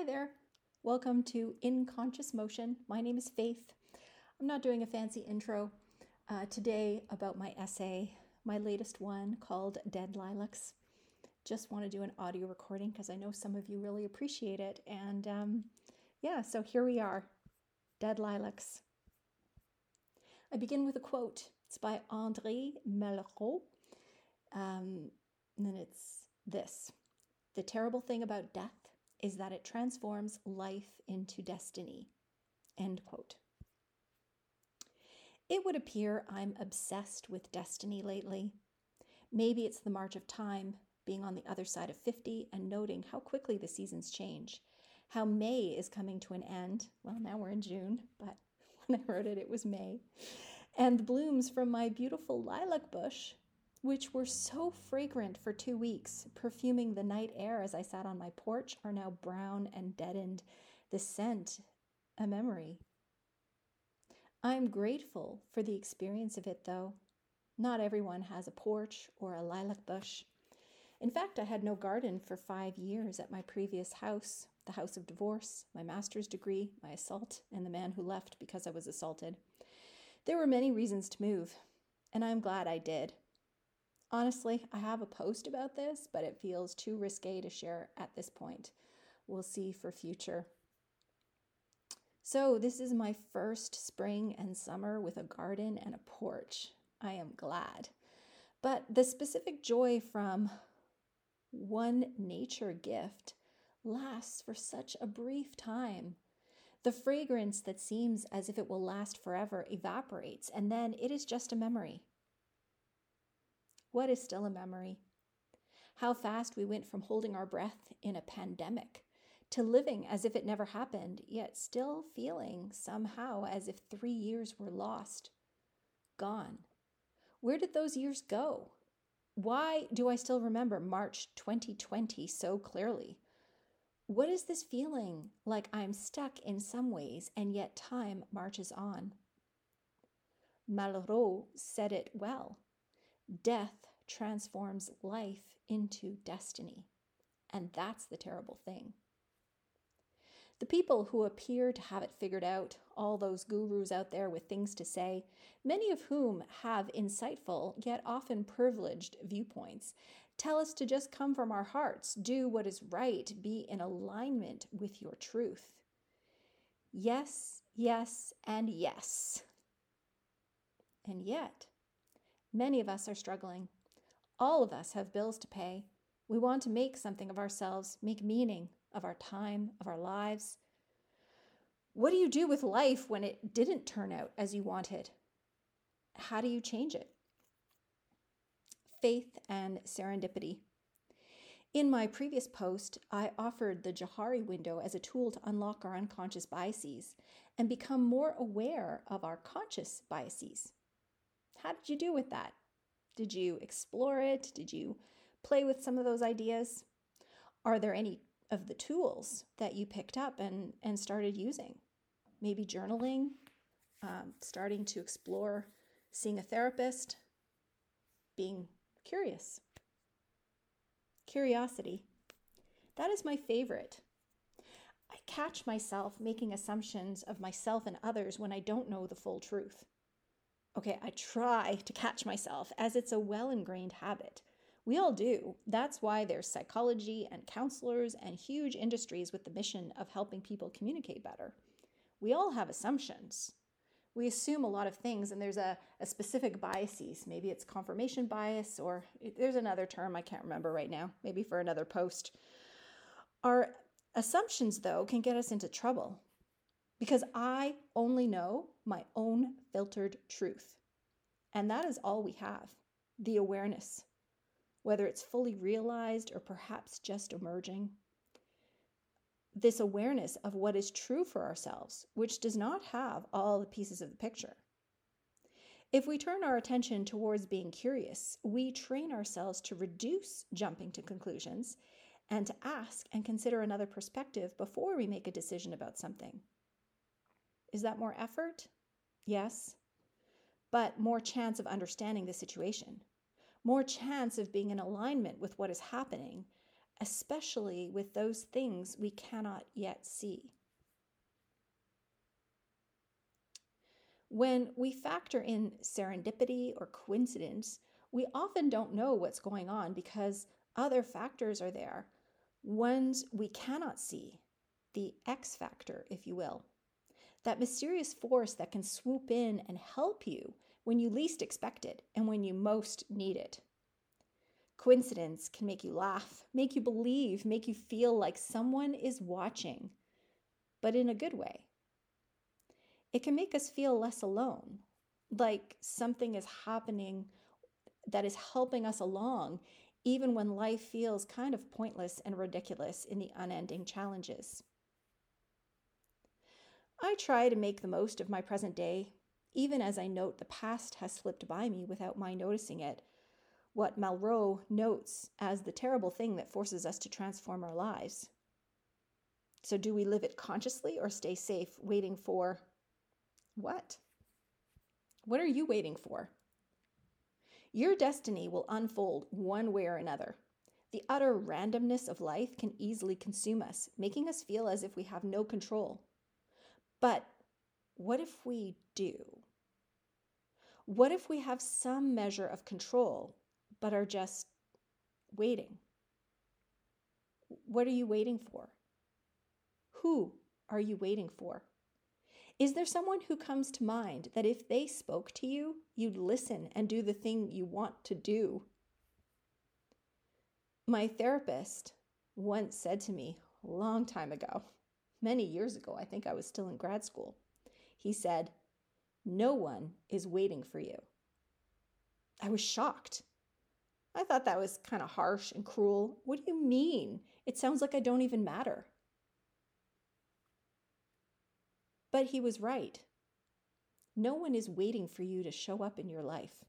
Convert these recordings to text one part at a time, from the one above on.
Hi there. Welcome to In Conscious Motion. My name is Faith. I'm not doing a fancy intro uh, today about my essay, my latest one called Dead Lilacs. Just want to do an audio recording because I know some of you really appreciate it. And um, yeah, so here we are Dead Lilacs. I begin with a quote. It's by André Malraux. Um, and then it's this The terrible thing about death is that it transforms life into destiny. End quote. It would appear I'm obsessed with destiny lately. Maybe it's the march of time, being on the other side of 50 and noting how quickly the seasons change, how May is coming to an end. Well, now we're in June, but when I wrote it, it was May. And the blooms from my beautiful lilac bush which were so fragrant for two weeks, perfuming the night air as I sat on my porch, are now brown and deadened, the scent a memory. I am grateful for the experience of it, though. Not everyone has a porch or a lilac bush. In fact, I had no garden for five years at my previous house the house of divorce, my master's degree, my assault, and the man who left because I was assaulted. There were many reasons to move, and I'm glad I did. Honestly, I have a post about this, but it feels too risque to share at this point. We'll see for future. So, this is my first spring and summer with a garden and a porch. I am glad. But the specific joy from one nature gift lasts for such a brief time. The fragrance that seems as if it will last forever evaporates, and then it is just a memory. What is still a memory? How fast we went from holding our breath in a pandemic to living as if it never happened, yet still feeling somehow as if three years were lost, gone. Where did those years go? Why do I still remember March 2020 so clearly? What is this feeling like I'm stuck in some ways and yet time marches on? Malraux said it well. Death transforms life into destiny. And that's the terrible thing. The people who appear to have it figured out, all those gurus out there with things to say, many of whom have insightful yet often privileged viewpoints, tell us to just come from our hearts, do what is right, be in alignment with your truth. Yes, yes, and yes. And yet, Many of us are struggling. All of us have bills to pay. We want to make something of ourselves, make meaning of our time, of our lives. What do you do with life when it didn't turn out as you wanted? How do you change it? Faith and serendipity. In my previous post, I offered the Johari window as a tool to unlock our unconscious biases and become more aware of our conscious biases. How did you do with that? Did you explore it? Did you play with some of those ideas? Are there any of the tools that you picked up and, and started using? Maybe journaling, um, starting to explore seeing a therapist, being curious. Curiosity. That is my favorite. I catch myself making assumptions of myself and others when I don't know the full truth. Okay, I try to catch myself as it's a well ingrained habit. We all do. That's why there's psychology and counselors and huge industries with the mission of helping people communicate better. We all have assumptions. We assume a lot of things, and there's a, a specific biases. Maybe it's confirmation bias, or there's another term I can't remember right now, maybe for another post. Our assumptions, though, can get us into trouble because I only know my own filtered truth. And that is all we have the awareness, whether it's fully realized or perhaps just emerging. This awareness of what is true for ourselves, which does not have all the pieces of the picture. If we turn our attention towards being curious, we train ourselves to reduce jumping to conclusions and to ask and consider another perspective before we make a decision about something. Is that more effort? Yes. But more chance of understanding the situation, more chance of being in alignment with what is happening especially with those things we cannot yet see. When we factor in serendipity or coincidence, we often don't know what's going on because other factors are there, ones we cannot see, the X factor, if you will. That mysterious force that can swoop in and help you when you least expect it and when you most need it. Coincidence can make you laugh, make you believe, make you feel like someone is watching, but in a good way it can make us feel less alone, like something is happening that is helping us along, even when life feels kind of pointless and ridiculous in the unending challenges. I try to make the most of my present day, even as I note the past has slipped by me without my noticing it, what Malraux notes as the terrible thing that forces us to transform our lives. So, do we live it consciously or stay safe, waiting for what? What are you waiting for? Your destiny will unfold one way or another. The utter randomness of life can easily consume us, making us feel as if we have no control. But what if we do? What if we have some measure of control, but are just waiting? What are you waiting for? Who are you waiting for? Is there someone who comes to mind that if they spoke to you, you'd listen and do the thing you want to do? My therapist once said to me a long time ago, many years ago, I think I was still in grad school, he said, No one is waiting for you. I was shocked. I thought that was kind of harsh and cruel. What do you mean? It sounds like I don't even matter. But he was right. No one is waiting for you to show up in your life.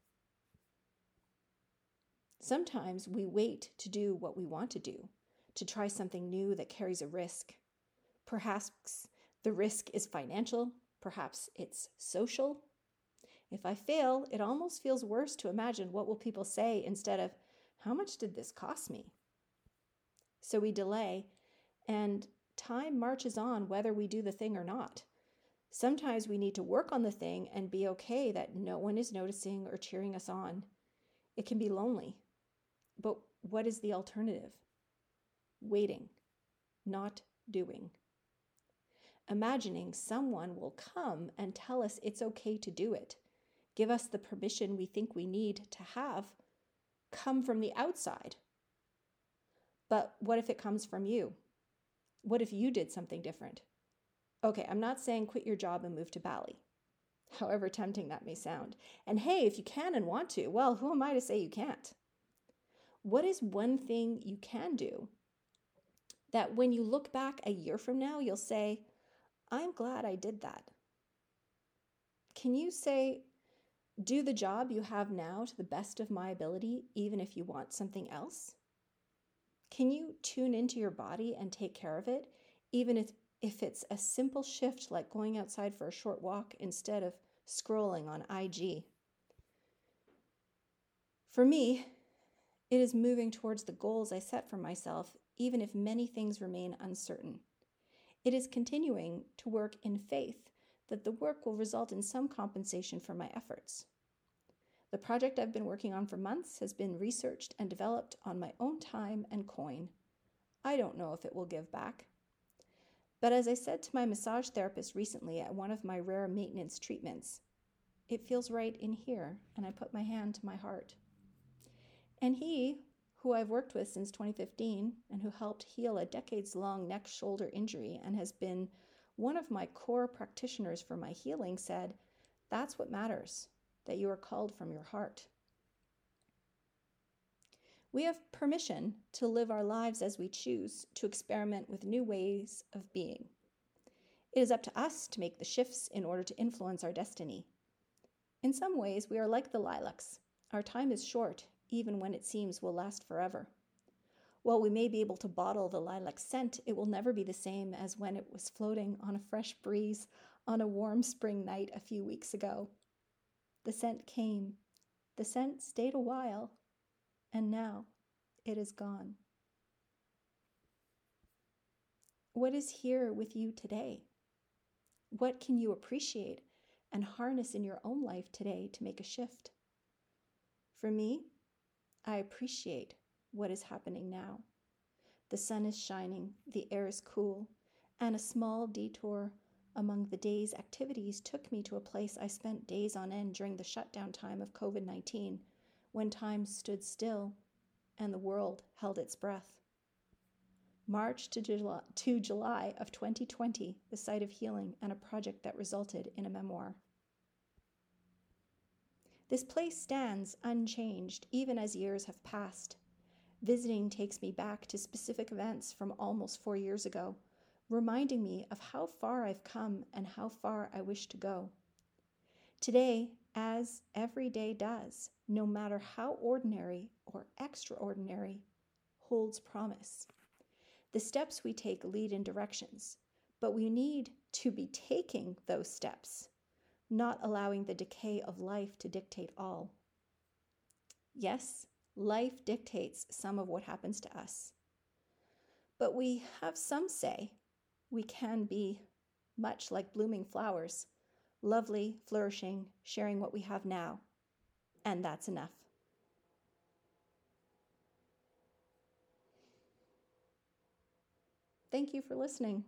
Sometimes we wait to do what we want to do, to try something new that carries a risk. Perhaps the risk is financial, perhaps it's social. If I fail, it almost feels worse to imagine what will people say instead of how much did this cost me? So we delay and time marches on whether we do the thing or not. Sometimes we need to work on the thing and be okay that no one is noticing or cheering us on. It can be lonely. But what is the alternative? Waiting, not doing. Imagining someone will come and tell us it's okay to do it, give us the permission we think we need to have come from the outside. But what if it comes from you? What if you did something different? Okay, I'm not saying quit your job and move to Bali, however tempting that may sound. And hey, if you can and want to, well, who am I to say you can't? What is one thing you can do that when you look back a year from now, you'll say, I'm glad I did that? Can you say, do the job you have now to the best of my ability, even if you want something else? Can you tune into your body and take care of it, even if if it's a simple shift like going outside for a short walk instead of scrolling on IG. For me, it is moving towards the goals I set for myself, even if many things remain uncertain. It is continuing to work in faith that the work will result in some compensation for my efforts. The project I've been working on for months has been researched and developed on my own time and coin. I don't know if it will give back, but as I said to my massage therapist recently at one of my rare maintenance treatments, it feels right in here, and I put my hand to my heart. And he, who I've worked with since 2015 and who helped heal a decades long neck shoulder injury and has been one of my core practitioners for my healing, said, That's what matters, that you are called from your heart. We have permission to live our lives as we choose, to experiment with new ways of being. It is up to us to make the shifts in order to influence our destiny. In some ways, we are like the lilacs. Our time is short, even when it seems will last forever. While we may be able to bottle the lilac scent, it will never be the same as when it was floating on a fresh breeze on a warm spring night a few weeks ago. The scent came. The scent stayed a while, and now it is gone. What is here with you today? What can you appreciate and harness in your own life today to make a shift? For me, I appreciate what is happening now. The sun is shining, the air is cool, and a small detour among the day's activities took me to a place I spent days on end during the shutdown time of COVID 19, when time stood still and the world held its breath. March to July, to July of 2020, the site of healing, and a project that resulted in a memoir. This place stands unchanged even as years have passed. Visiting takes me back to specific events from almost four years ago, reminding me of how far I've come and how far I wish to go. Today, as every day does, no matter how ordinary or extraordinary, holds promise. The steps we take lead in directions, but we need to be taking those steps, not allowing the decay of life to dictate all. Yes, life dictates some of what happens to us. But we have some say we can be much like blooming flowers, lovely, flourishing, sharing what we have now. And that's enough. Thank you for listening.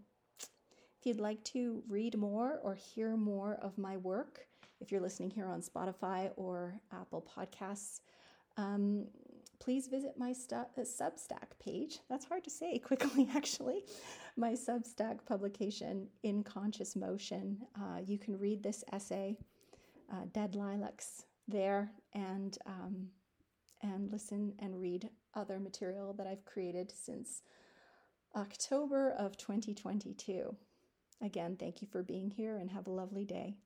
If you'd like to read more or hear more of my work, if you're listening here on Spotify or Apple Podcasts, um, please visit my stu- uh, Substack page. That's hard to say quickly, actually. My Substack publication, In Conscious Motion. Uh, you can read this essay, uh, Dead Lilacs, there and um, and listen and read other material that I've created since October of 2022. Again, thank you for being here and have a lovely day.